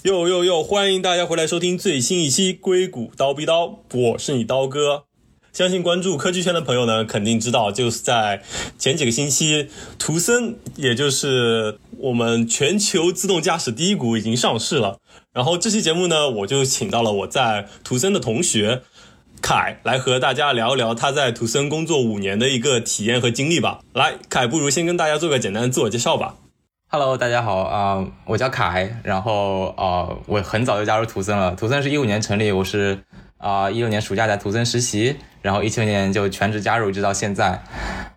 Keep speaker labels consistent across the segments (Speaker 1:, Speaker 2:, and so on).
Speaker 1: 哟哟哟！欢迎大家回来收听最新一期《硅谷刀逼刀》，我是你刀哥。相信关注科技圈的朋友呢，肯定知道，就是在前几个星期，图森，也就是我们全球自动驾驶第一股已经上市了。然后这期节目呢，我就请到了我在图森的同学凯来和大家聊一聊他在图森工作五年的一个体验和经历吧。来，凯，不如先跟大家做个简单的自我介绍吧。
Speaker 2: Hello，大家好啊，我叫凯，然后啊，我很早就加入图森了。图森是一五年成立，我是啊一六年暑假在图森实习，然后一七年就全职加入，直到现在，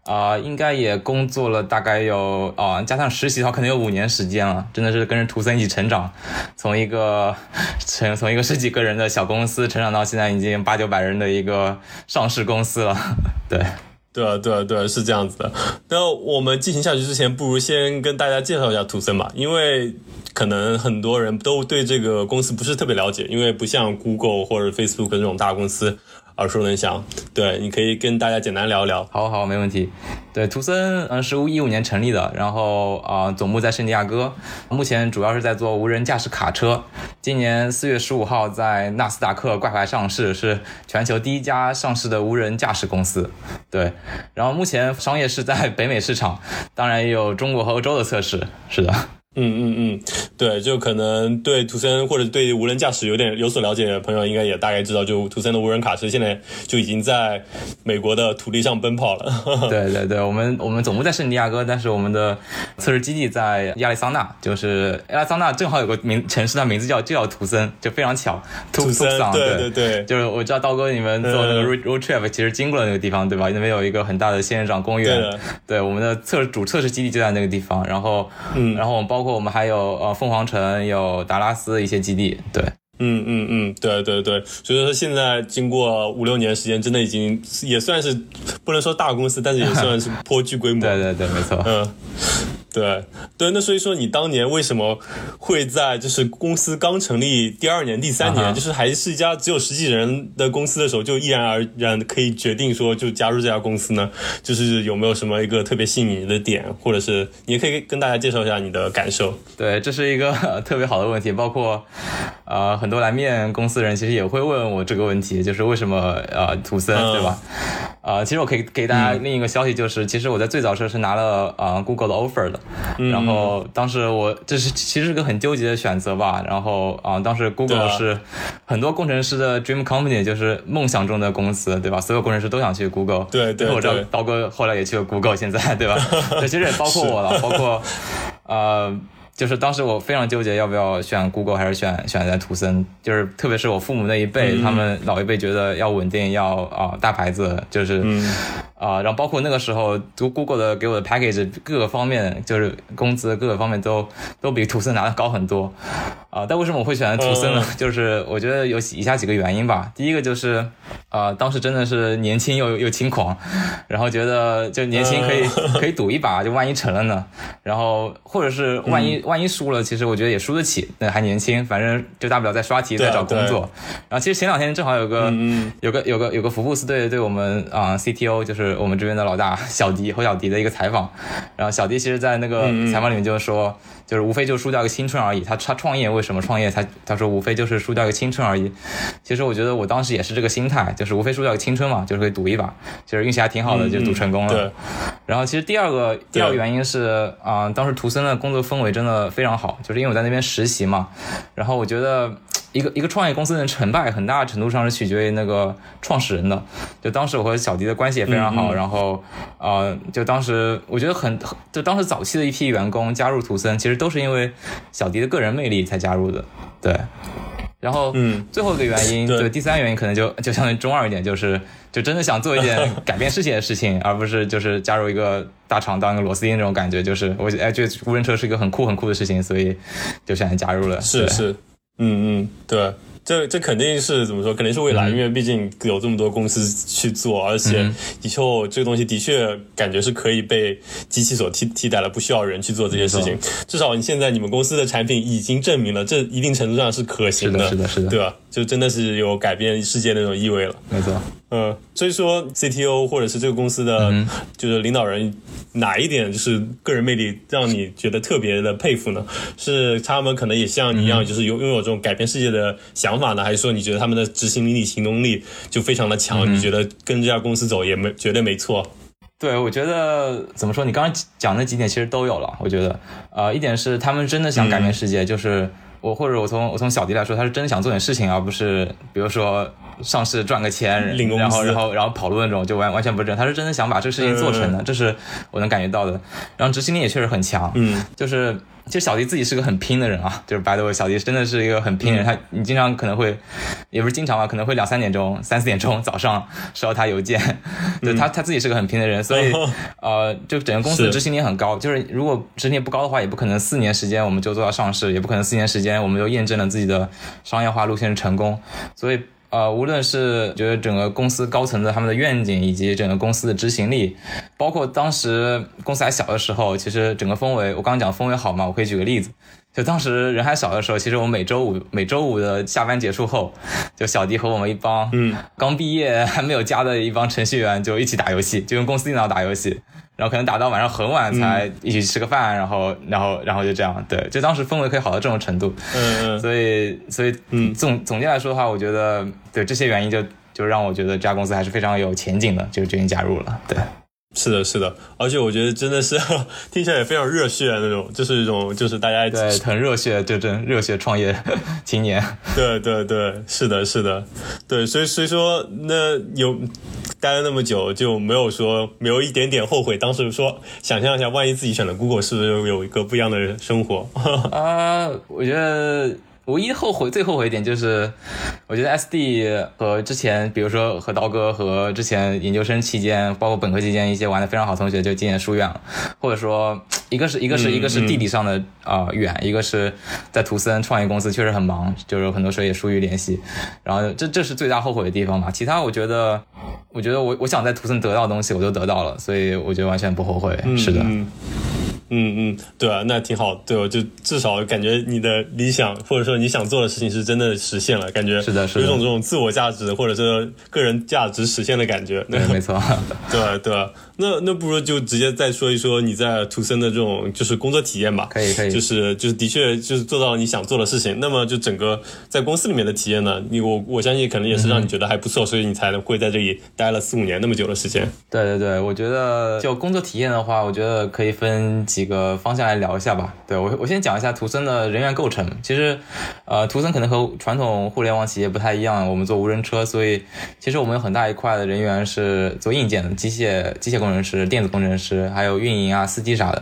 Speaker 2: 啊，应该也工作了大概有啊加上实习的话，可能有五年时间了。真的是跟着图森一起成长，从一个成从一个十几个人的小公司，成长到现在已经八九百人的一个上市公司了，对。
Speaker 1: 对啊，对啊，对啊，是这样子的。那我们进行下去之前，不如先跟大家介绍一下图森吧，因为可能很多人都对这个公司不是特别了解，因为不像 Google 或者 Facebook 这种大公司。耳熟能详，对，你可以跟大家简单聊一聊。
Speaker 2: 好，好，没问题。对，图森，嗯，是一五年成立的，然后啊，总部在圣地亚哥，目前主要是在做无人驾驶卡车。今年四月十五号在纳斯达克挂牌上市，是全球第一家上市的无人驾驶公司。对，然后目前商业是在北美市场，当然也有中国和欧洲的测试。是的。
Speaker 1: 嗯嗯嗯，对，就可能对图森或者对无人驾驶有点有所了解的朋友，应该也大概知道，就图森的无人卡车现在就已经在美国的土地上奔跑了。
Speaker 2: 对对对，我们我们总部在圣地亚哥，但是我们的测试基地在亚利桑那，就是亚利桑那正好有个名城市，它名字叫就叫图森，就非常巧。
Speaker 1: 图森，对对对，
Speaker 2: 就是我知道刀哥你们做那个 road trip，其实经过了那个地方，对吧？那边有一个很大的仙人掌公园。对，我们的测主测试基地就在那个地方，然后嗯，然后我们包。包括我们还有呃凤凰城有达拉斯一些基地，对，
Speaker 1: 嗯嗯嗯，对对对，所以说现在经过五六年时间，真的已经也算是不能说大公司，但是也算是颇具规模，
Speaker 2: 对对对，没错，
Speaker 1: 嗯。对对，那所以说你当年为什么会在就是公司刚成立第二年、第三年，就是还是一家只有十几人的公司的时候，就毅然而然可以决定说就加入这家公司呢？就是有没有什么一个特别吸引你的点，或者是你也可以跟大家介绍一下你的感受？
Speaker 2: 对，这是一个 特别好的问题，包括呃很多来面公司的人其实也会问我这个问题，就是为什么呃图森对吧？啊，其实我可以给大家另一个消息，就是其实我在最早时候是拿了啊 Google 的 offer 的。然后当时我这是其实是个很纠结的选择吧。然后啊，当时 Google 是很多工程师的 dream company，就是梦想中的公司，对吧？所有工程师都想去 Google。
Speaker 1: 对对。
Speaker 2: 我知道刀哥后来也去了 Google，现在对吧？对，其实也包括我了，包括呃。就是当时我非常纠结要不要选 Google 还是选选在图森，就是特别是我父母那一辈，他们老一辈觉得要稳定，要啊大牌子，就是啊，然后包括那个时候，读 Google 的给我的 package 各个方面，就是工资各个方面都都比图森拿的高很多啊。但为什么我会选择图森呢？就是我觉得有以下几个原因吧。第一个就是啊，当时真的是年轻又又轻狂，然后觉得就年轻可以可以赌一把，就万一成了呢？然后或者是万一。万一输了，其实我觉得也输得起，那还年轻，反正就大不了再刷题，再找工作。然后其实前两天正好有个有个有个有个福布斯对对我们啊 CTO，就是我们这边的老大小迪侯小迪的一个采访。然后小迪其实，在那个采访里面就是说。就是无非就输掉一个青春而已。他他创业为什么创业？他他说无非就是输掉一个青春而已。其实我觉得我当时也是这个心态，就是无非输掉一个青春嘛，就是可以赌一把，就是运气还挺好的，就赌成功了。
Speaker 1: 对。
Speaker 2: 然后其实第二个第二个原因是啊，当时图森的工作氛围真的非常好，就是因为我在那边实习嘛。然后我觉得。一个一个创业公司的成败，很大程度上是取决于那个创始人的。就当时我和小迪的关系也非常好，然后呃，就当时我觉得很，就当时早期的一批员工加入图森，其实都是因为小迪的个人魅力才加入的。对，然后嗯，最后一个原因，对，第三原因可能就就相对中二一点，就是就真的想做一件 改变世界的事情，而不是就是加入一个大厂当一个螺丝钉这种感觉。就是我哎，觉得无人车是一个很酷很酷的事情，所以就选择加入了。
Speaker 1: 是是。嗯嗯，对，这这肯定是怎么说？肯定是未来，因为毕竟有这么多公司去做，而且以后这个东西的确感觉是可以被机器所替替代了，不需要人去做这些事情。至少你现在你们公司的产品已经证明了，这一定程度上是可行
Speaker 2: 的，是的，是的，
Speaker 1: 对吧？就真的是有改变世界那种意味了。
Speaker 2: 没错。
Speaker 1: 嗯，所以说 CTO 或者是这个公司的就是领导人哪一点就是个人魅力让你觉得特别的佩服呢？是他们可能也像你一样，就是拥拥有这种改变世界的想法呢，还是说你觉得他们的执行力、行动力就非常的强？你觉得跟这家公司走也没绝对没错？
Speaker 2: 对，我觉得怎么说？你刚刚讲那几点其实都有了。我觉得，呃，一点是他们真的想改变世界，就是我或者我从我从小迪来说，他是真的想做点事情，而不是比如说。上市赚个钱，然后然后然后跑路那种，就完完全不是这样。他是真的想把这个事情做成的，这是我能感觉到的。然后执行力也确实很强，
Speaker 1: 嗯，
Speaker 2: 就是其实小迪自己是个很拼的人啊，就是白的我小迪真的是一个很拼人。他你经常可能会，也不是经常吧，可能会两三点钟、三四点钟早上收到他邮件，就他他自己是个很拼的人，所以呃，就整个公司的执行力很高。就是如果执行力不高的话，也不可能四年时间我们就做到上市，也不可能四年时间我们就验证了自己的商业化路线成功，所以。呃，无论是觉得整个公司高层的他们的愿景，以及整个公司的执行力，包括当时公司还小的时候，其实整个氛围，我刚刚讲氛围好嘛，我可以举个例子，就当时人还小的时候，其实我们每周五每周五的下班结束后，就小迪和我们一帮嗯刚毕业还没有加的一帮程序员就一起打游戏，就用公司电脑打游戏。然后可能打到晚上很晚才一起吃个饭，然后然后然后就这样，对，就当时氛围可以好到这种程度，
Speaker 1: 嗯，
Speaker 2: 所以所以嗯。总总结来说的话，我觉得对这些原因就就让我觉得这家公司还是非常有前景的，就决定加入了，对。
Speaker 1: 是的，是的，而且我觉得真的是 听起来也非常热血那种，就是一种就是大家
Speaker 2: 对很热血，就真热血创业青年。
Speaker 1: 对对对，是的，是的，对，所以所以说那有待了那么久，就没有说没有一点点后悔。当时说想象一下，万一自己选了 Google，是不是有一个不一样的生活？
Speaker 2: 啊，我觉得。唯一后悔、最后悔一点就是，我觉得 S D 和之前，比如说和刀哥和之前研究生期间，包括本科期间一些玩的非常好同学，就今年疏远了。或者说，一个是一个是一个是地理上的啊远，一个是在图森创业公司确实很忙，就是很多时候也疏于联系。然后这这是最大后悔的地方吧。其他我觉得，我觉得我我想在图森得到的东西我都得到了，所以我觉得完全不后悔。是的。
Speaker 1: 嗯嗯，对啊，那挺好。对，我就至少感觉你的理想或者说你想做的事情是真的实现了，感觉
Speaker 2: 是的，是
Speaker 1: 有种这种自我价值或者是个人价值实现的感觉。
Speaker 2: 对，没错。
Speaker 1: 对 对。那那不如就直接再说一说你在图森的这种就是工作体验吧。
Speaker 2: 可以可以。
Speaker 1: 就是就是的确就是做到了你想做的事情。那么就整个在公司里面的体验呢？你我我相信可能也是让你觉得还不错，所以你才会在这里待了四五年那么久的时间。
Speaker 2: 对对对，我觉得就工作体验的话，我觉得可以分几个方向来聊一下吧。对我我先讲一下图森的人员构成。其实，呃，图森可能和传统互联网企业不太一样，我们做无人车，所以其实我们有很大一块的人员是做硬件的，机械机械。工程师、电子工程师，还有运营啊、司机啥的，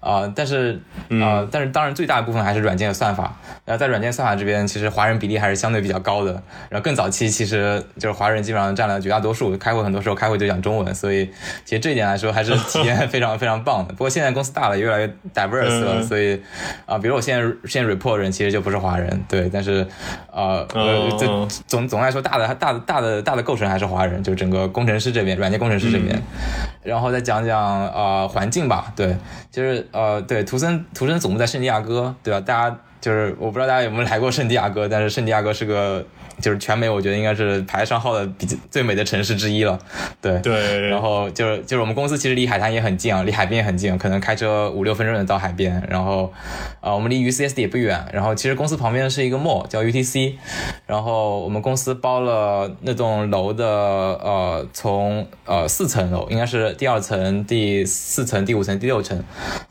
Speaker 2: 啊，但是啊，但是当然最大部分还是软件的算法。然后在软件算法这边，其实华人比例还是相对比较高的。然后更早期其实就是华人基本上占了绝大多数，开会很多时候开会就讲中文，所以其实这一点来说还是体验非常非常棒的。不过现在公司大了，越来越 diverse 了，所以啊，比如我现在现在 report 人其实就不是华人，对，但是啊，这总总来说大的大的大的大的构成还是华人，就整个工程师这边，软件工程师这边。然后再讲讲呃环境吧，对，就是呃对，图森图森总部在圣地亚哥，对吧？大家就是我不知道大家有没有来过圣地亚哥，但是圣地亚哥是个。就是全美，我觉得应该是排上号的比最美的城市之一了，对
Speaker 1: 对。
Speaker 2: 然后就是就是我们公司其实离海滩也很近啊，离海边也很近，可能开车五六分钟就到海边。然后啊，我们离 UCSD 也不远。然后其实公司旁边是一个 mall 叫 UTC。然后我们公司包了那栋楼的呃，从呃四层楼，应该是第二层、第四层、第五层、第六层，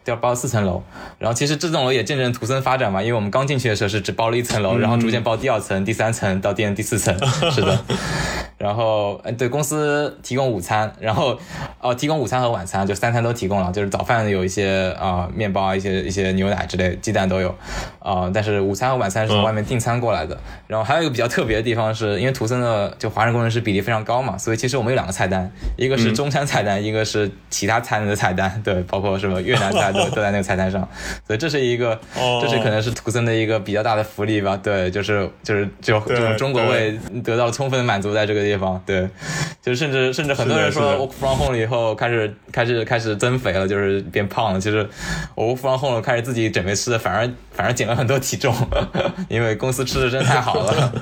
Speaker 2: 要包四层楼。然后其实这栋楼也见证图森发展嘛，因为我们刚进去的时候是只包了一层楼，然后逐渐包第二层、第三层到。店第四层是的，然后呃对公司提供午餐，然后哦提供午餐和晚餐就三餐都提供了，就是早饭有一些啊面包啊一些一些牛奶之类，鸡蛋都有啊，但是午餐和晚餐是从外面订餐过来的。然后还有一个比较特别的地方是，因为图森的就华人工程师比例非常高嘛，所以其实我们有两个菜单，一个是中餐菜单，一个是其他餐的菜单，对，包括什么越南菜都都在那个菜单上，所以这是一个这是可能是图森的一个比较大的福利吧，对，就是就是就这种。中国味得到充分的满足，在这个地地地方。对，就甚至甚至很多人说 work from home 了以后开始开始开始增肥了，就是变胖了。其实我 work from home 了，开始自己准备吃的，反而反而减了很多体重，因为公司吃的真的太好了。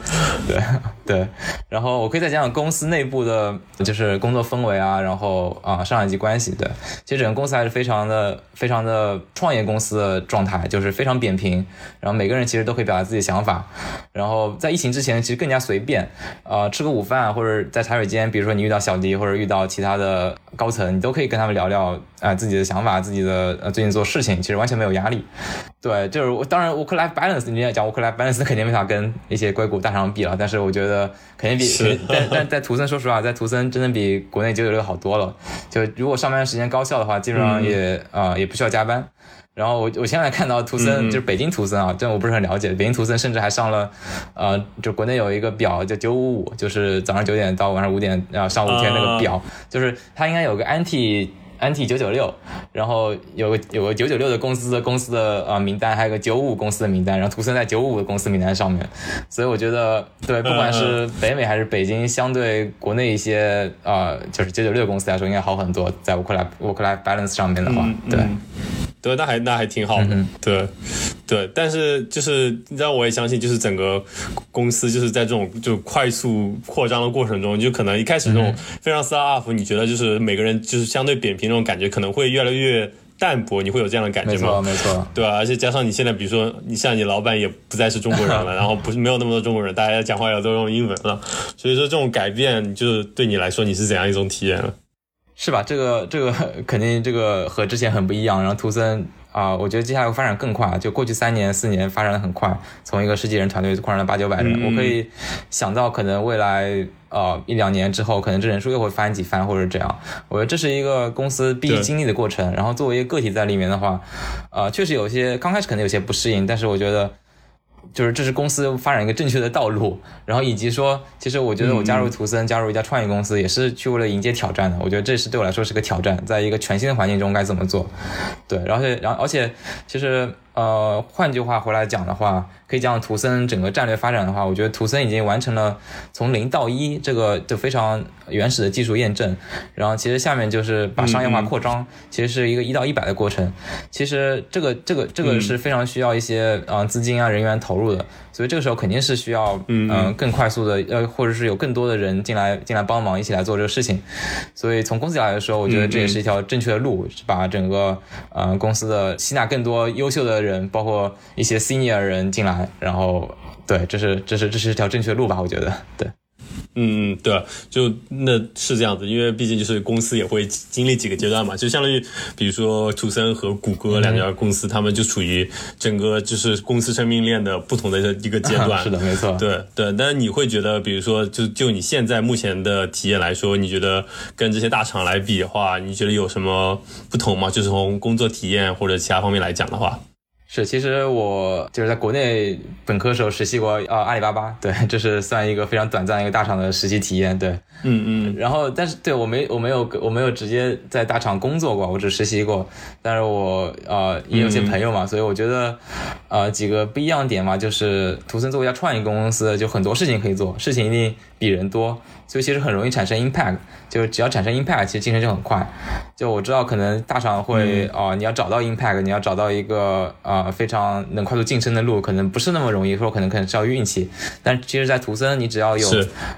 Speaker 2: 对对，然后我可以再讲讲公司内部的，就是工作氛围啊，然后啊上下级关系。对，其实整个公司还是非常的非常的创业公司的状态，就是非常扁平，然后每个人其实都可以表达自己的想法。然后在疫情之前，其实更加随便，呃，吃个午饭或者在茶水间，比如说你遇到小迪或者遇到其他的高层，你都可以跟他们聊聊啊自己的想法，自己的呃最近做事情，其实完全没有压力。对，就是我当然 work life balance，你也讲 work life balance 肯定没法跟一些硅谷大厂比了，但是我觉得肯定比，但但在图森说实话，在图森真的比国内九九六好多了。就如果上班时间高效的话，基本上也啊也不需要加班。然后我我现在看到图森就是北京图森啊，这我不是很了解。北京图森甚至还上了，呃，就国内有一个表叫九五五，就是早上九点到晚上五点啊上五天那个表，就是它应该有个 anti anti 九九六，然后有个有个九九六的公司的公司的呃名单，还有个九五五公司的名单，然后图森在九五五的公司名单上面，所以我觉得对，不管是北美还是北京，相对国内一些呃就是九九六公司来说，应该好很多，在 work life work life balance 上面的话，对。
Speaker 1: 对，那还那还挺好的，对，对，但是就是你知道，我也相信，就是整个公司就是在这种就快速扩张的过程中，就可能一开始那种非常 start up，你觉得就是每个人就是相对扁平那种感觉，可能会越来越淡薄，你会有这样的感觉
Speaker 2: 吗？没错，没错，
Speaker 1: 对啊？而且加上你现在，比如说你像你老板也不再是中国人了，然后不是没有那么多中国人，大家讲话也都用英文了，所以说这种改变，就是对你来说，你是怎样一种体验呢？
Speaker 2: 是吧？这个这个肯定这个和之前很不一样。然后图森啊，我觉得接下来会发展更快。就过去三年四年发展的很快，从一个十几人团队扩展到八九百人。我可以想到，可能未来呃一两年之后，可能这人数又会翻几番，或者这样。我觉得这是一个公司必须经历的过程。然后作为一个个体在里面的话，呃，确实有些刚开始可能有些不适应，但是我觉得。就是这是公司发展一个正确的道路，然后以及说，其实我觉得我加入图森，加入一家创业公司，也是去为了迎接挑战的。我觉得这是对我来说是个挑战，在一个全新的环境中该怎么做。对，然后，然后，而且，其实。呃，换句话回来讲的话，可以讲图森整个战略发展的话，我觉得图森已经完成了从零到一这个就非常原始的技术验证。然后其实下面就是把商业化扩张，其实是一个一到一百的过程。其实这个这个这个是非常需要一些呃资金啊人员投入的，所以这个时候肯定是需要嗯更快速的呃或者是有更多的人进来进来帮忙一起来做这个事情。所以从公司来说，我觉得这也是一条正确的路，把整个呃公司的吸纳更多优秀的。人包括一些 senior 人进来，然后对，这是这是这是一条正确的路吧？我觉得对，
Speaker 1: 嗯嗯对，就那是这样子，因为毕竟就是公司也会经历几个阶段嘛，就相当于比如说图森和谷歌两家公司，他们就处于整个就是公司生命链的不同的一个阶段。
Speaker 2: 是的，没错。
Speaker 1: 对对，但是你会觉得，比如说就就你现在目前的体验来说，你觉得跟这些大厂来比的话，你觉得有什么不同吗？就是从工作体验或者其他方面来讲的话。
Speaker 2: 是，其实我就是在国内本科时候实习过啊，阿里巴巴，对，这是算一个非常短暂一个大厂的实习体验，对，
Speaker 1: 嗯嗯，
Speaker 2: 然后但是对我没我没有我没有直接在大厂工作过，我只实习过，但是我呃也有些朋友嘛，所以我觉得呃几个不一样点嘛，就是图森作为一家创业公司，就很多事情可以做，事情一定比人多。所以其实很容易产生 impact，就是只要产生 impact，其实晋升就很快。就我知道可能大厂会哦，你要找到 impact，你要找到一个呃非常能快速晋升的路，可能不是那么容易，说可能可能是要运气。但其实，在图森，你只要有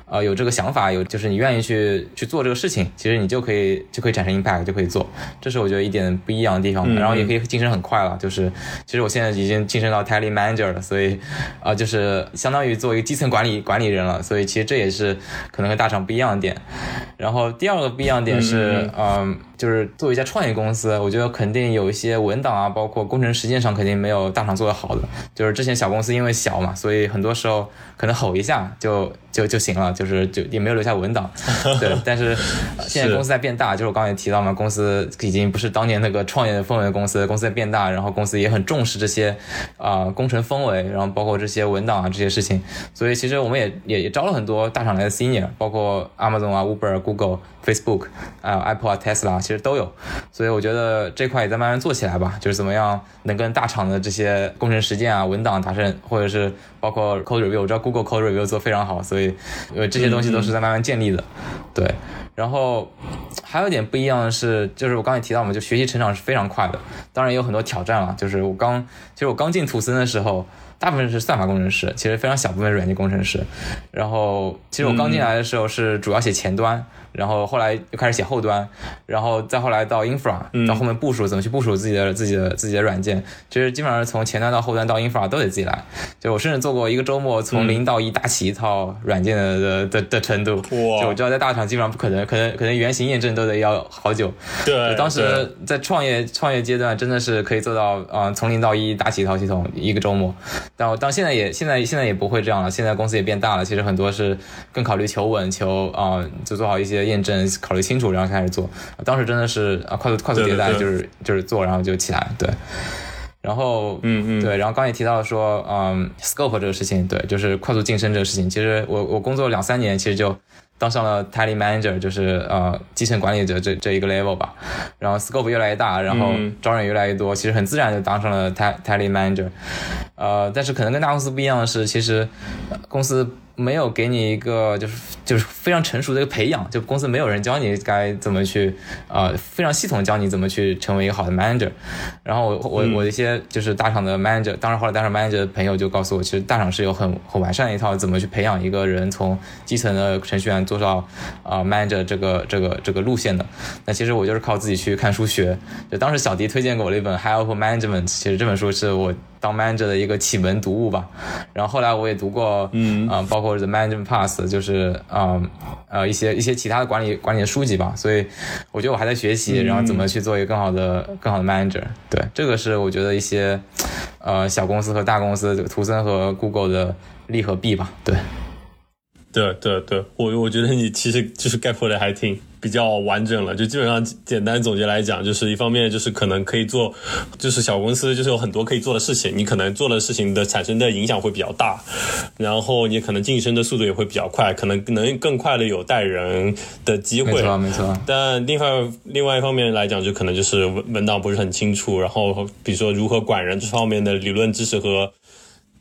Speaker 2: 呃有这个想法，有就是你愿意去去做这个事情，其实你就可以就可以产生 impact，就可以做。这是我觉得一点不一样的地方。然后也可以晋升很快了，就是其实我现在已经晋升到 tele manager 了，所以啊就是相当于做一个基层管理管理人了。所以其实这也是可能和大大厂不一样的点，然后第二个不一样点是，嗯。就是作为一家创业公司，我觉得肯定有一些文档啊，包括工程实践上肯定没有大厂做的好的。就是之前小公司因为小嘛，所以很多时候可能吼一下就就就行了，就是就也没有留下文档。对，但是现在公司在变大，就是我刚才也提到嘛，公司已经不是当年那个创业的氛围的公司，公司在变大，然后公司也很重视这些啊工程氛围，然后包括这些文档啊这些事情。所以其实我们也也也招了很多大厂来的 senior，包括 Amazon 啊、Uber、Google、Facebook 啊、Apple 啊、Tesla。实都有。所以我觉得这块也在慢慢做起来吧，就是怎么样能跟大厂的这些工程实践啊、文档达成，或者是包括 code review，我知道 Google code review 做非常好，所以呃这些东西都是在慢慢建立的。对，然后还有一点不一样的是，就是我刚才提到嘛，就学习成长是非常快的，当然也有很多挑战了。就是我刚其实我刚进图森的时候。大部分是算法工程师，其实非常小部分软件工程师。然后，其实我刚进来的时候是主要写前端。然后后来又开始写后端，然后再后来到 infra，到后面部署怎么去部署自己的自己的自己的软件，就是基本上从前端到后端到 infra 都得自己来。就我甚至做过一个周末从零到一搭起一套软件的的的程度。就我知道在大厂基本上不可能，可能可能原型验证都得要好久。
Speaker 1: 对，
Speaker 2: 当时在创业创业阶段真的是可以做到啊，从零到一搭起一套系统一个周末。但我到现在也现在现在也不会这样了，现在公司也变大了，其实很多是更考虑求稳求啊，就做好一些。验证考虑清楚，然后开始做。当时真的是啊，快速快速迭代，就是就是做，然后就起来。对，然后
Speaker 1: 嗯嗯，
Speaker 2: 对，然后刚也提到说，嗯，scope 这个事情，对，就是快速晋升这个事情。其实我我工作两三年，其实就当上了 tally manager，就是呃基层管理者这这一个 level 吧。然后 scope 越来越大，然后招人越来越多，其实很自然就当上了 tally manager。呃，但是可能跟大公司不一样的是，其实公司。没有给你一个就是就是非常成熟的一个培养，就公司没有人教你该怎么去呃非常系统教你怎么去成为一个好的 manager。然后我我我一些就是大厂的 manager，当时后来大厂 manager 的朋友就告诉我，其实大厂是有很很完善的一套怎么去培养一个人从基层的程序员做到啊 manager 这个这个这个路线的。那其实我就是靠自己去看书学。就当时小迪推荐给我了一本 High Up Management，其实这本书是我。当 manager 的一个启蒙读物吧，然后后来我也读过，嗯啊，包括 The Management Pass，就是啊呃一些一些其他的管理管理的书籍吧，所以我觉得我还在学习，然后怎么去做一个更好的更好的 manager。对，这个是我觉得一些呃小公司和大公司，图森和 Google 的利和弊吧。对，
Speaker 1: 对对对，我我觉得你其实就是概括的还挺。比较完整了，就基本上简单总结来讲，就是一方面就是可能可以做，就是小公司就是有很多可以做的事情，你可能做的事情的产生的影响会比较大，然后你可能晋升的速度也会比较快，可能能更快的有带人的机会。没
Speaker 2: 错没错。
Speaker 1: 但另外另外一方面来讲，就可能就是文文档不是很清楚，然后比如说如何管人这方面的理论知识和。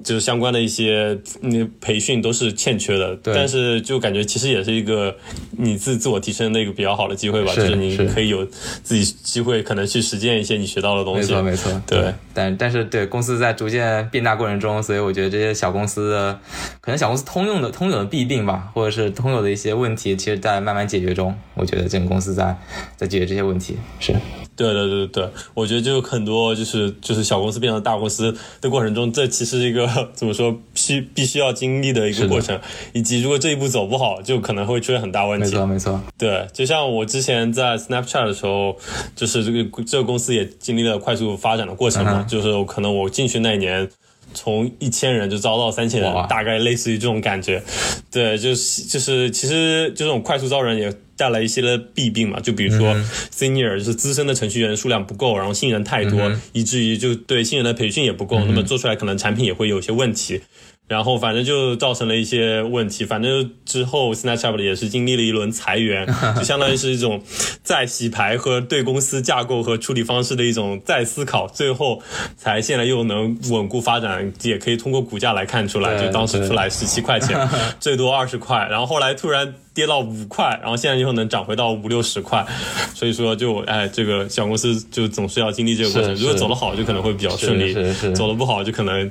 Speaker 1: 就是相关的一些那培训都是欠缺的，但是就感觉其实也是一个你自自我提升的一个比较好的机会吧，就是你可以有自己机会可能去实践一些你学到的东
Speaker 2: 西。没错没错，
Speaker 1: 对。
Speaker 2: 但但是对公司在逐渐变大过程中，所以我觉得这些小公司的可能小公司通用的通有的弊病吧，或者是通有的一些问题，其实在慢慢解决中。我觉得这个公司在在解决这些问题，是。
Speaker 1: 对对对对，我觉得就很多就是就是小公司变成大公司的过程中，这其实一个怎么说需必须要经历的一个过程，以及如果这一步走不好，就可能会出现很大问题。
Speaker 2: 没错没错，
Speaker 1: 对，就像我之前在 Snapchat 的时候，就是这个这个公司也经历了快速发展的过程嘛，就是可能我进去那一年。从一千人就招到三千人，大概类似于这种感觉。对，就是就是，其实就这种快速招人也带来一些的弊病嘛。就比如说，senior 就是资深的程序员数量不够，然后新人太多，以至于就对新人的培训也不够，那么做出来可能产品也会有一些问题。然后反正就造成了一些问题，反正之后 Snapchat 也是经历了一轮裁员，就相当于是一种再洗牌和对公司架构和处理方式的一种再思考，最后才现在又能稳固发展，也可以通过股价来看出来，就当时出来十七块钱，最多二十块，然后后来突然。跌到五块，然后现在又能涨回到五六十块，所以说就哎，这个小公司就总是要经历这个过程。如果走得好，就可能会比较顺利；走得不好，就可能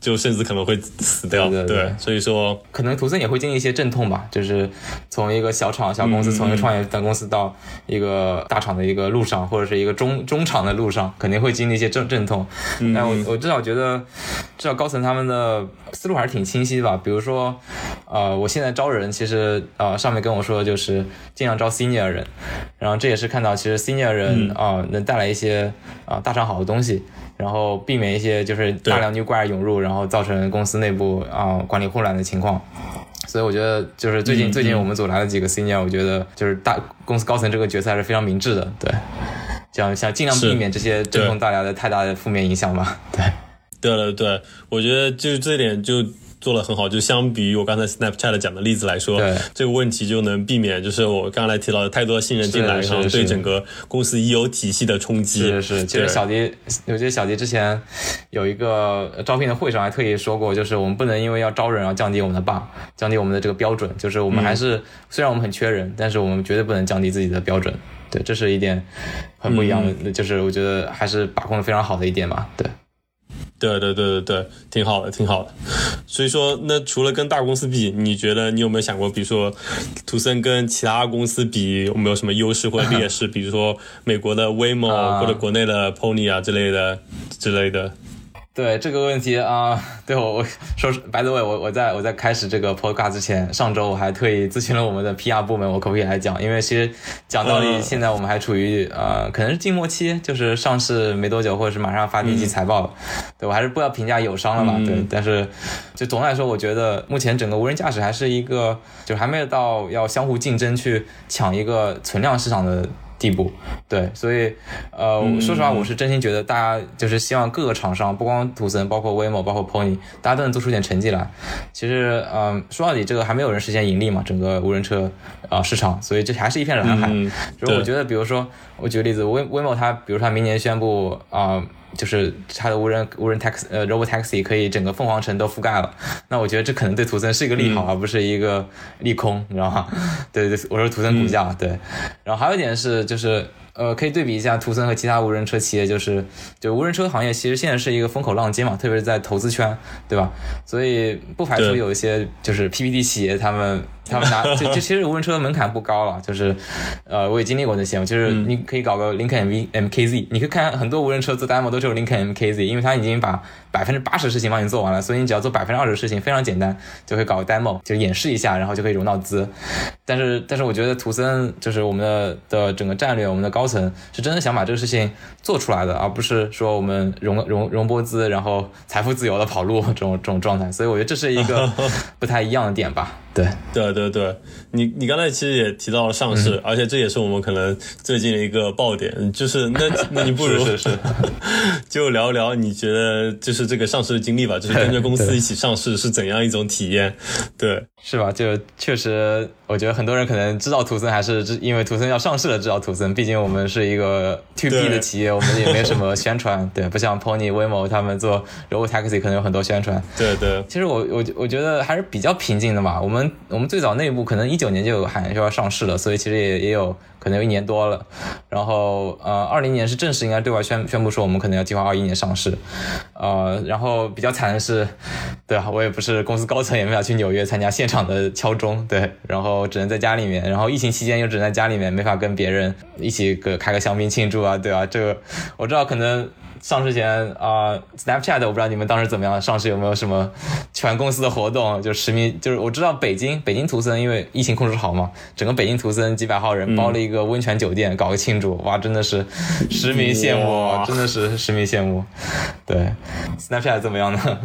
Speaker 1: 就甚至可能会死掉。对，所以说
Speaker 2: 可能图森也会经历一些阵痛吧，就是从一个小厂、小公司，从一个创业的公司到一个大厂的一个路上，或者是一个中中厂的路上，肯定会经历一些阵阵痛。但我我至少觉得，至少高层他们的思路还是挺清晰的吧。比如说，呃，我现在招人，其实呃。上面跟我说的就是尽量招 senior 人，然后这也是看到其实 senior 人啊能带来一些啊大厂好的东西，然后避免一些就是大量 new grad 涌入，然后造成公司内部啊管理混乱的情况。所以我觉得就是最近最近我们组来了几个 senior，我觉得就是大公司高层这个决策还是非常明智的，对，想想尽量避免这些阵痛带来的太大的负面影响吧。对，
Speaker 1: 对了对，我觉得就这点就。做的很好。就相比于我刚才 Snapchat 讲的例子来说，
Speaker 2: 对
Speaker 1: 这个问题就能避免，就是我刚才提到的太多的信任进来，
Speaker 2: 是是
Speaker 1: 然后对整个公司已有体系的冲击。
Speaker 2: 是是，其实小迪，我记得小迪之前有一个招聘的会上还特意说过，就是我们不能因为要招人而降低我们的 bar，降低我们的这个标准，就是我们还是、虽然我们很缺人，但是我们绝对不能降低自己的标准。对，这是一点很不一样的，就是我觉得还是把控的非常好的一点吧。对。
Speaker 1: 对对对对对，挺好的，挺好的。所以说，那除了跟大公司比，你觉得你有没有想过，比如说图森跟其他公司比，有没有什么优势或者劣势？比如说美国的 Waymo、
Speaker 2: 啊
Speaker 1: 或者国内的 Pony 啊之类的之类的。
Speaker 2: 对这个问题啊、对我我说白的 way，我我在我在开始这个 podcast 之前，上周我还特意咨询了我们的 PR 部门，我可不可以来讲？因为其实讲道理，
Speaker 1: 嗯
Speaker 2: 现在我们还处于呃可能是静默期，就是上市没多久，或者是马上发第一季财报了。对我还是不要评价友商了嘛，
Speaker 1: 嗯
Speaker 2: 对。但是就总的来说，我觉得目前整个无人驾驶还是一个，就还没有到要相互竞争去抢一个存量市场的。地步，对，所以，呃，
Speaker 1: 嗯
Speaker 2: 说实话，我是真心觉得大家就是希望各个厂商，不光图森，包括 Waymo，包括 Pony，大家都能做出点成绩来。其实，嗯、说到底，这个还没有人实现盈利嘛，整个无人车啊、呃市场，所以这还是一片蓝海。就是我觉得，比如说，我举个例子，Way Waymo 它，比如说它明年宣布啊、就是它的无人无人 taxi 呃 robot taxi 可以整个凤凰城都覆盖了，那我觉得这可能对图森是一个利好，而不是一个利空，你知道吗？对对，我说图森股价、对，然后还有一点是就是。呃，可以对比一下图森和其他无人车企业，就是就无人车行业其实现在是一个风口浪尖嘛，特别是在投资圈，对吧？所以不排除有一些就是 PPT 企业他们他们拿 就就其实无人车门槛不高了，就是呃我也经历过那些，就是你可以搞个林肯 MV MKZ，你可以看很多无人车做 demo 都是有林肯 MKZ，因为它已经把百分之八十事情帮你做完了，所以你只要做百分之二十事情非常简单，就可以搞个 demo，就演示一下，然后就可以融到资。但是但是我觉得图森就是我们的的整个战略，我们的高层是真的想把这个事情做出来的，而不是说我们融融融波资，然后财富自由的跑路这种这种状态。所以我觉得这是一个 不太一样的点吧。对，
Speaker 1: 对对对，你你刚才其实也提到了上市，
Speaker 2: 嗯
Speaker 1: 而且这也是我们可能最近的一个爆点，就是那那你不如
Speaker 2: 是是是
Speaker 1: 就聊一聊你觉得就是这个上市的经历吧，就是跟着公司一起上市是怎样一种体验？对，
Speaker 2: 是吧？就确实，我觉得很多人可能知道图森，还是因为图森要上市了知道图森。毕竟我们是一个 to B 的企业，我们也没什么宣传，对，不像 Pony、Waymo 他们做 Robo Taxi 可能有很多宣传。
Speaker 1: 对对，
Speaker 2: 其实我我我觉得还是比较平静的嘛。我们我们最早内部可能一九年就有喊说要上市了，所以其实也也有可能有一年多了。然后呃，二零年是正式应该对外宣宣布说我们可能要计划二一年上市。呃，然后比较惨的是，对啊，我也不是公司高层，也没法去纽约参加现场的敲钟，对，然后只能在家里面。然后疫情期间又只能在家里面，没法跟别人一起个开个香槟庆祝啊，对啊，这个我知道可能。上市前啊、呃 s n a p c h a t 我不知道你们当时怎么样，上市有没有什么全公司的活动？就实名，就是我知道北京北京图森因为疫情控制好嘛，整个北京图森几百号人包了一个温泉酒店，搞个庆祝，哇，真的是实名羡慕，真的是实名羡慕。对，Snapchat 怎么样呢？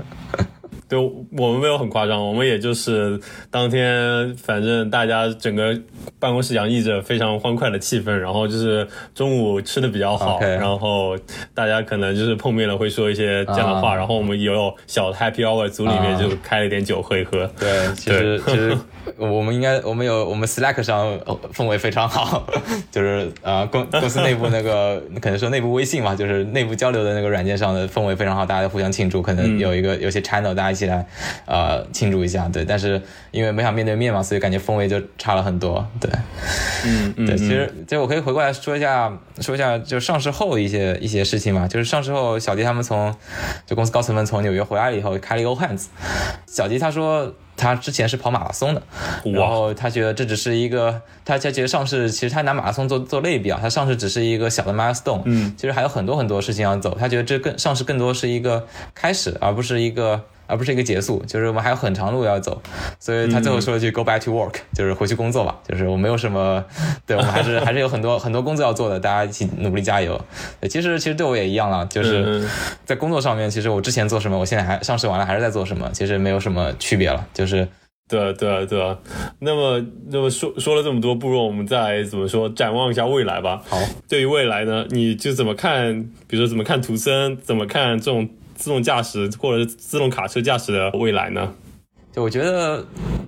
Speaker 1: 对我们没有很夸张，我们也就是当天，反正大家整个办公室洋溢着非常欢快的气氛，然后就是中午吃的比较好然后大家可能就是碰面了会说一些这样的话，
Speaker 2: 啊
Speaker 1: 然后我们也有小的 Happy Hour 组里面
Speaker 2: 啊
Speaker 1: 就开了一点酒喝一喝。
Speaker 2: 对，其实其实我们应该我们有我们 Slack 上呃氛围非常好，就是呃公公司内部那个 可能说内部微信嘛，就是内部交流的那个软件上的氛围非常好，大家互相庆祝，可能有一个有些 channel 大家一起来呃庆祝一下，对，但是因为没想面对面嘛，所以感觉氛围就差了很多，对。
Speaker 1: 嗯嗯，
Speaker 2: 对，
Speaker 1: 嗯
Speaker 2: 其实就我可以回过来说一下，说一下就上市后一些一些事情嘛。就是上市后，小迪他们从就公司高层们从纽约回来了以后，开了一个 Hands。小迪他说他之前是跑马拉松的，然后他觉得这只是一个，他他觉得上市其实他拿马拉松做做类比啊，他上市只是一个小的 milestone，
Speaker 1: 嗯，
Speaker 2: 其实还有很多很多事情要走。他觉得这更上市更多是一个开始，而不是一个。而不是一个结束，就是我们还有很长路要走，所以他最后说了句 “go back to work”，就是回去工作吧，就是我没有什么，对我们还是 还是有很多很多工作要做的，大家一起努力加油。对，其实其实对我也一样了，就是
Speaker 1: 嗯
Speaker 2: 在工作上面，其实我之前做什么，我现在还上市完了还是在做什么，其实没有什么区别了，就是
Speaker 1: 对啊对啊对啊。那么那么说说了这么多，不如我们再怎么说展望一下未来吧。
Speaker 2: 好。
Speaker 1: 对于未来呢，你就怎么看？比如说怎么看图森，怎么看这种自动驾驶或者是自动卡车驾驶的未来呢？
Speaker 2: 就我觉得，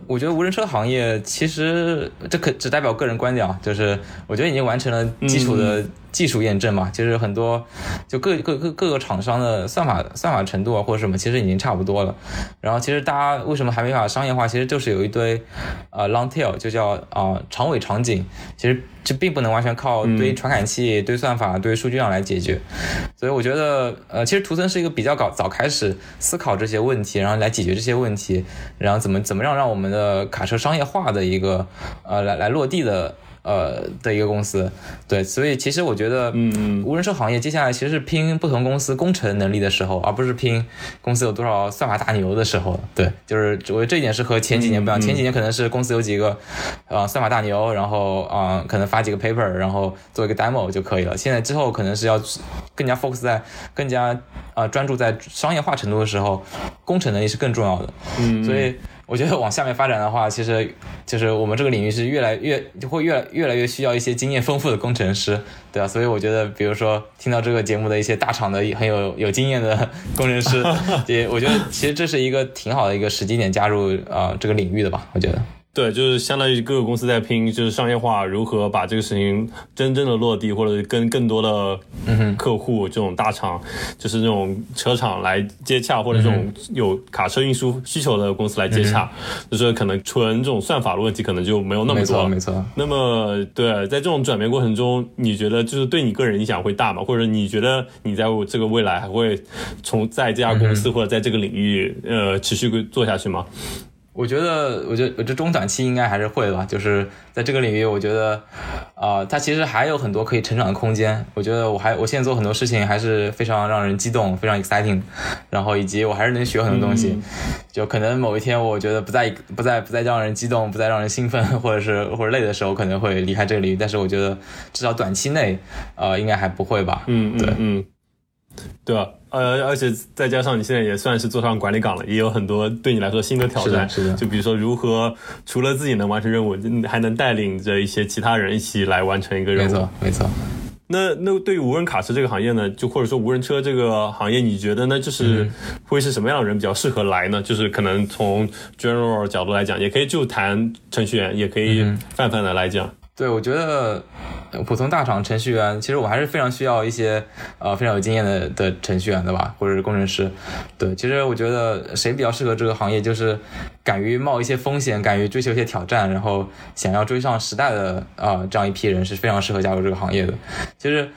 Speaker 2: 我觉得无人车行业其实这可只代表个人观点啊，就是我觉得已经完成了基础的技术验证嘛，其实很多就各各各各个厂商的算法算法程度啊或者什么，其实已经差不多了。然后其实大家为什么还没法商业化，其实就是有一堆呃 long tail，就叫啊长尾场景，其实这并不能完全靠堆传感器、堆算法、堆数据量来解决。所以我觉得呃，其实图森是一个比较早早开始思考这些问题，然后来解决这些问题。然后怎么怎么样让我们的卡车商业化的一个呃来来落地的呃的一个公司，对，所以其实我觉得，
Speaker 1: 嗯，
Speaker 2: 无人车行业接下来其实是拼不同公司工程能力的时候，而不是拼公司有多少算法大牛的时候，对，就是我觉得这一点是和前几年不一样，前几年可能是公司有几个呃算法大牛，然后啊可能发几个 paper，然后做一个 demo 就可以了，现在之后可能是要更加 focus 在更加啊专注在商业化程度的时候，工程能力是更重要的，
Speaker 1: 嗯，
Speaker 2: 所以。我觉得往下面发展的话，其实就是我们这个领域是越来越就会越越来越需要一些经验丰富的工程师，对吧？所以我觉得，比如说听到这个节目的一些大厂的很有有经验的工程师，也我觉得其实这是一个挺好的一个时机点加入啊这个领域的吧，我觉得。
Speaker 1: 对，就是相当于各个公司在拼，就是商业化如何把这个事情真正的落地，或者跟更多的客户这种大厂，就是那种车厂来接洽，或者这种有卡车运输需求的公司来接洽，就是可能纯这种算法的问题可能就没有那么多。
Speaker 2: 没错，没错。
Speaker 1: 那么，对，在这种转变过程中，你觉得就是对你个人影响会大吗？或者你觉得你在这个未来还会从在这家公司或者在这个领域呃持续做下去吗？
Speaker 2: 我觉得，我觉得，我这中短期应该还是会吧。就是在这个领域，我觉得，啊，它其实还有很多可以成长的空间。我觉得，我还我现在做很多事情还是非常让人激动，非常 exciting。然后以及我还是能学很多东西。就可能某一天，我觉得不再不再不再让人激动，不再让人兴奋，或者是或者累的时候，可能会离开这个领域。但是我觉得，至少短期内，呃，应该还不会吧。
Speaker 1: 嗯，
Speaker 2: 对，
Speaker 1: 嗯，对啊。呃，而且再加上你现在也算是坐上管理岗了，也有很多对你来说新的挑战。
Speaker 2: 是的，
Speaker 1: 就比如说如何除了自己能完成任务，还能带领着一些其他人一起来完成一个任务。
Speaker 2: 没错，没错。
Speaker 1: 那那对于无人卡车这个行业呢，就或者说无人车这个行业，你觉得呢？就是会是什么样的人比较适合来呢？就是可能从 general 角度来讲，也可以就谈程序员，也可以泛泛的来讲。
Speaker 2: 对，我觉得普通大厂程序员，其实我还是非常需要一些呃非常有经验的的程序员的吧，或者是工程师。对，其实我觉得谁比较适合这个行业，就是敢于冒一些风险，敢于追求一些挑战，然后想要追上时代的啊这样一批人是非常适合加入这个行业的。其实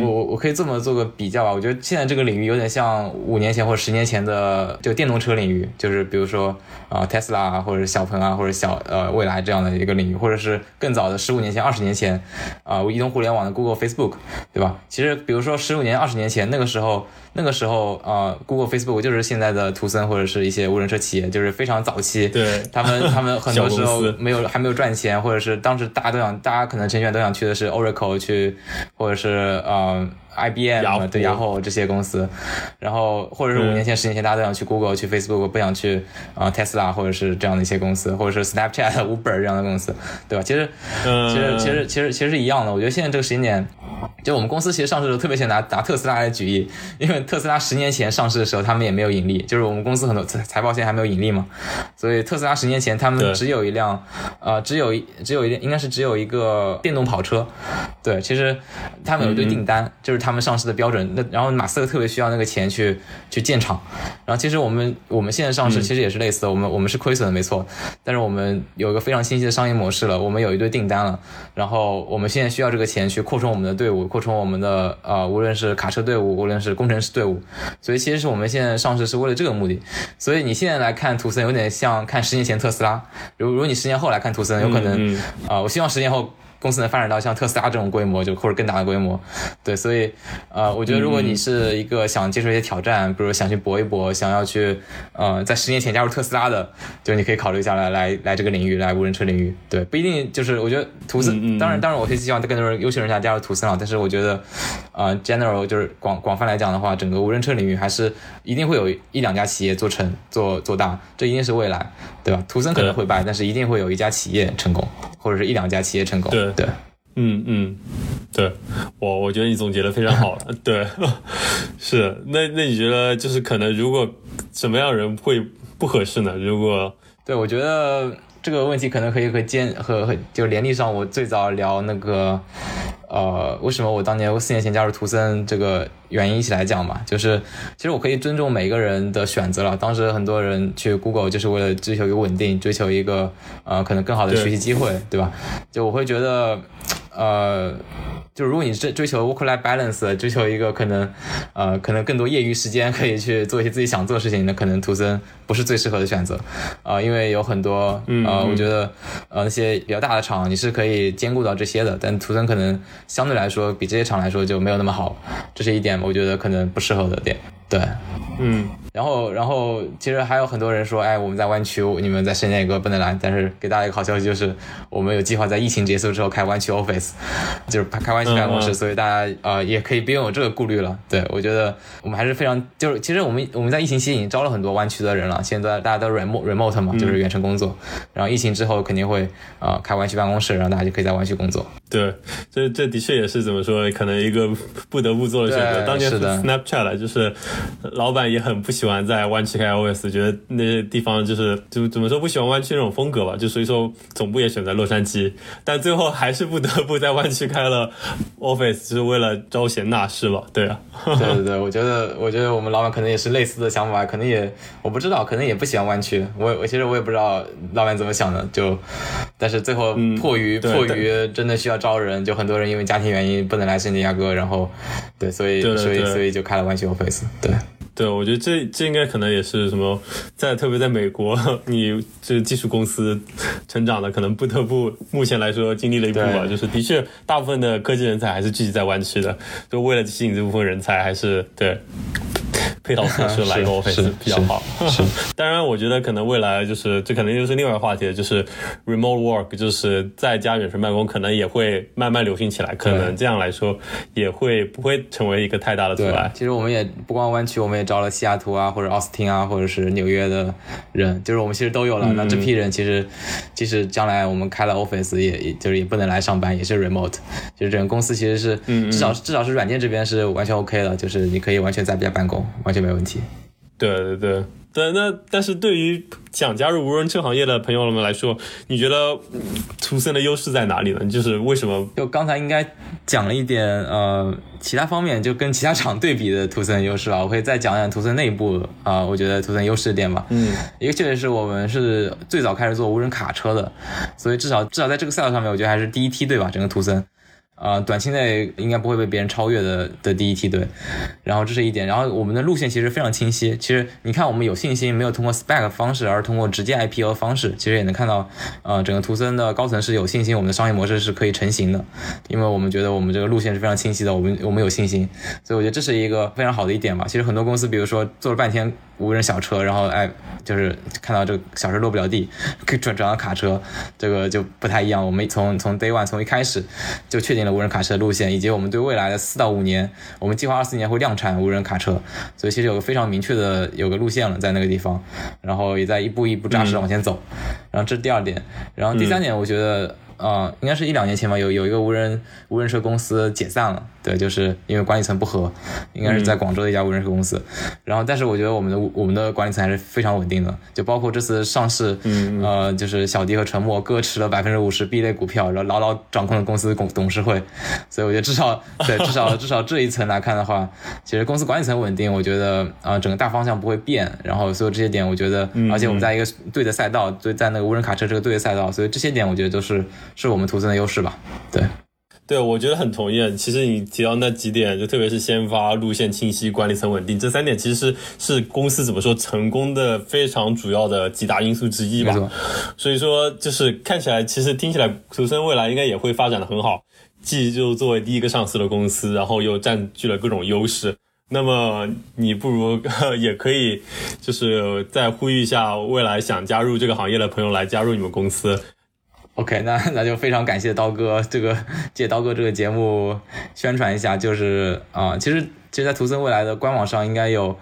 Speaker 2: 我我我可以这么做个比较吧，我觉得现在这个领域有点像五年前或者十年前的就电动车领域，就是比如说啊特斯拉或者小鹏啊或者小呃蔚来这样的一个领域，或者是更早的十五年前、二十年前啊移动互联网的 Google、Facebook，对吧？其实比如说十五年、二十年前那个时候。那个时候，呃，Google、Facebook 就是现在的图森或者是一些无人车企业，就是非常早期。
Speaker 1: 对，
Speaker 2: 他们 他们很多时候没有还没有赚钱，或者是当时大家都想，大家可能程序员都想去的是 Oracle 去，或者是呃 IBM 对然后这些公司，然后或者是五年前、十年前大家都想去 Google、去 Facebook，不想去啊 Tesla 或者是这样的一些公司，或者是 Snapchat、Uber 这样的公司，对吧？其实，其实其实其实其实是一样的。我觉得现在这个时间点，就我们公司其实上市的时候，特别想拿拿特斯拉来举例，因为特斯拉十年前上市的时候，他们也没有盈利，就是我们公司很多财财报现在还没有盈利嘛，所以特斯拉十年前他们只有一辆，呃，只有一只有一辆，应该是只有一个电动跑车，对，其实他们有一堆订单，就是他们上市的标准，那然后马斯克特别需要那个钱去去建厂，然后其实我们我们现在上市其实也是类似的，我们我们是亏损的没错，但是我们有一个非常清晰的商业模式了，我们有一堆订单了，然后我们现在需要这个钱去扩充我们的队伍，扩充我们的呃，无论是卡车队伍，无论是工程师队伍。所以其实是我们现在上市是为了这个目的，所以你现在来看图森有点像看十年前特斯拉，如如果你十年后来看图森，有可能啊，我希望十年后。公司能发展到像特斯拉这种规模，就或者更大的规模，对，所以，呃，我觉得如果你是一个想接受一些挑战，比如想去搏一搏，想要去，呃，在十年前加入特斯拉的，就你可以考虑下来，来来这个领域，来无人车领域，对，不一定就是我觉得图森，当然当然我是希望更多人优秀人才加入图森啊，但是我觉得，呃，general 就是广广泛来讲的话，整个无人车领域还是一定会有一两家企业做成做做大，这一定是未来，对吧？图森可能会败，但是一定会有一家企业成功，或者是一两家企业成功，
Speaker 1: 对。
Speaker 2: 对，
Speaker 1: 嗯嗯，对我我觉得你总结的非常好了。对，是那那你觉得就是可能如果什么样人会不合适呢？如果
Speaker 2: 对，我觉得这个问题可能可以和兼和和就联立上我最早聊那个，呃，为什么我当年四年前加入图森这个原因一起来讲嘛，就是其实我可以尊重每个人的选择了。当时很多人去 Google 就是为了追求一个稳定，追求一个呃可能更好的学习机会，对吧？就我会觉得，呃。就如果你追追求 work-life balance，追求一个可能，呃，可能更多业余时间可以去做一些自己想做的事情，那可能图森不是最适合的选择，啊，因为有很多，呃，我觉得，呃，那些比较大的厂你是可以兼顾到这些的，但图森可能相对来说比这些厂来说就没有那么好，这是一点我觉得可能不适合的点，对，
Speaker 1: 嗯。
Speaker 2: 然后，然后其实还有很多人说，哎，我们在湾区，你们在深圳个不能来。但是给大家一个好消息，就是我们有计划在疫情结束之后开湾区 office，就是开湾区办公室，所以大家呃也可以不用有这个顾虑了。对我觉得我们还是非常，就是其实我们我们在疫情期间已经招了很多湾区的人了，现在大家都 remote remote 嘛，就是远程工作。然后疫情之后肯定会呃开湾区办公室，然后大家就可以在湾区工作。
Speaker 1: 对，这这的确也是怎么说，可能一个不得不做的选择。当年 Snapchat 就是老板也很不喜欢在湾区开 office，觉得那些地方就是就怎么说不喜欢湾区那种风格吧，就所以说总部也选在洛杉矶，但最后还是不得不在湾区开了 office，就是为了招贤纳士吧？对啊，
Speaker 2: 对对对，我觉得我觉得我们老板可能也是类似的想法，可能也我不知道，可能也不喜欢湾区。我我其实我也不知道老板怎么想的，就但是最后迫于迫于真的需要招人，就很多人因为家庭原因不能来圣地亚哥，然后对，所以所以所以就开了湾区 office，对。
Speaker 1: 对，我觉得这这应该可能也是什么，在特别在美国，你这技术公司成长的，可能不得不目前来说经历了一步吧。就是的确，大部分的科技人才还是聚集在湾区的，就为了吸引这部分人才，还是对。配套措施来 个 office 比较好。
Speaker 2: 是，
Speaker 1: 当然，我觉得可能未来就是这可能又是另外一个话题，就是 remote work，就是在家远程办公，可能也会慢慢流行起来。可能这样来说，也会不会成为一个太大的阻碍。
Speaker 2: 其实我们也不光湾区，我们也招了西雅图啊，或者奥斯汀啊，或者是纽约的人，就是我们其实都有了。那这批人其实，即使将来我们开了 office，也也就是也不能来上班，也是 remote。就是整个公司其实是，至少至少是软件这边是完全 OK 的，就是你可以完全在家办公。完全没问题。
Speaker 1: 对对对对，那但是对于想加入无人车行业的朋友们来说，你觉得图森的优势在哪里呢？就是为什么？
Speaker 2: 就刚才应该讲了一点，呃，其他方面就跟其他厂对比的图森优势吧。我可以再讲讲图森内部啊，我觉得图森优势点吧。
Speaker 1: 嗯，
Speaker 2: 一个确实是我们是最早开始做无人卡车的，所以至少至少在这个赛道上面，我觉得还是第一梯队吧，整个图森。呃，短期内应该不会被别人超越的的第一梯队，然后这是一点，然后我们的路线其实非常清晰。其实你看，我们有信心，没有通过 spec 方式，而通过直接 IPO 方式，其实也能看到，呃，整个图森的高层是有信心，我们的商业模式是可以成型的，因为我们觉得我们这个路线是非常清晰的，我们我们有信心，所以我觉得这是一个非常好的一点吧。其实很多公司，比如说做了半天。无人小车，然后哎，就是看到这个小车落不了地，可以转转到卡车，这个就不太一样。我们从从 day one 从一开始就确定了无人卡车的路线，以及我们对未来的四到五年，我们计划二四年会量产无人卡车，所以其实有个非常明确的有个路线了在那个地方，然后也在一步一步扎实的往前走。然后这是第二点，然后第三点，我觉得。呃，应该是一两年前吧，有有一个无人无人车公司解散了，对，就是因为管理层不和，应该是在广州的一家无人车公司。然后，但是我觉得我们的我们的管理层还是非常稳定的，就包括这次上市，呃，就是小迪和陈默各持了百分之五十 B 类股票，然后牢牢掌控了公司董董事会。所以我觉得至少对至少至少这一层来看的话，其实公司管理层稳定，我觉得啊整个大方向不会变。然后所有这些点，我觉得，而且我们在一个对的赛道，对在那个无人卡车这个对的赛道，所以这些点我觉得都是。是我们图森的优势吧？对，
Speaker 1: 对，我觉得很同意。其实你提到那几点，就特别是先发、路线清晰、管理层稳定这三点，其实是是公司怎么说成功的非常主要的几大因素之一吧。所以说，就是看起来，其实听起来，图森未来应该也会发展的很好。既就作为第一个上市的公司，然后又占据了各种优势，那么你不如 也可以，就是再呼吁一下未来想加入这个行业的朋友来加入你们公司。
Speaker 2: OK，那那就非常感谢刀哥，这个借刀哥这个节目宣传一下，就是啊，其实其实，在图森未来的官网上应该有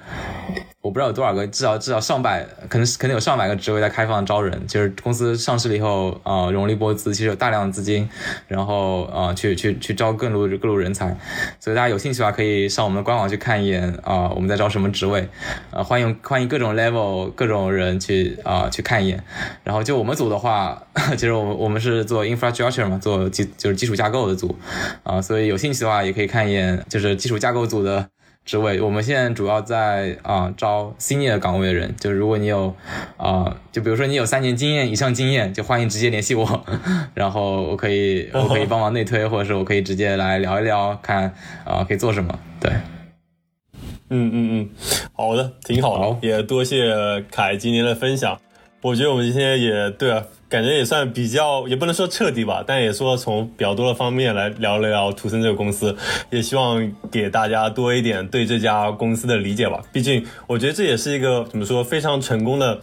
Speaker 2: 我不知道有多少个，至少至少上百，可能可能有上百个职位在开放招人。就是公司上市了以后，呃，融了一波资，其实有大量的资金，然后呃，去去去招各路各路人才。所以大家有兴趣的话，可以上我们的官网去看一眼啊，我们在招什么职位，呃，欢迎欢迎各种 level 各种人去啊去看一眼。然后就我们组的话，其实我们我们是做 infrastructure 嘛，做基就是基础架构的组啊，所以有兴趣的话也可以看一眼，就是基础架构组的。职位，我们现在主要在啊招 senior 岗位的人，就是如果你有啊，就比如说你有三年经验以上经验，就欢迎直接联系我，然后我可以我可以帮忙内推，或者是我可以直接来聊一聊，看啊可以做什么。对，
Speaker 1: 嗯嗯嗯，好的，挺好，也多谢凯今天的分享。我觉得我们今天也对啊。感觉也算比较，也不能说彻底吧，但也说从比较多的方面来聊了聊图森这个公司，也希望给大家多一点对这家公司的理解吧。毕竟我觉得这也是一个怎么说非常成功的，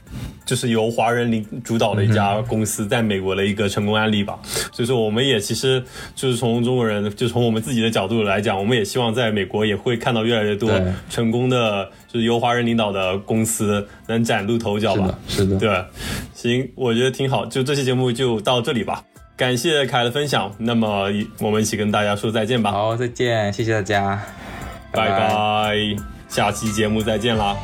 Speaker 1: 就是由华人领主导的一家公司，在美国的一个成功案例吧。所以说，我们也其实就是从中国人，就从我们自己的角度来讲，我们也希望在美国也会看到越来越多成功的，就是由华人领导的公司能崭露头角吧。
Speaker 2: 是的，
Speaker 1: 对，行，我觉得挺好。就这期节目就到这里吧，感谢凯的分享。那么我们一起跟大家说再见吧。
Speaker 2: 好，再见，谢谢大家，
Speaker 1: 拜拜，下期节目再见啦。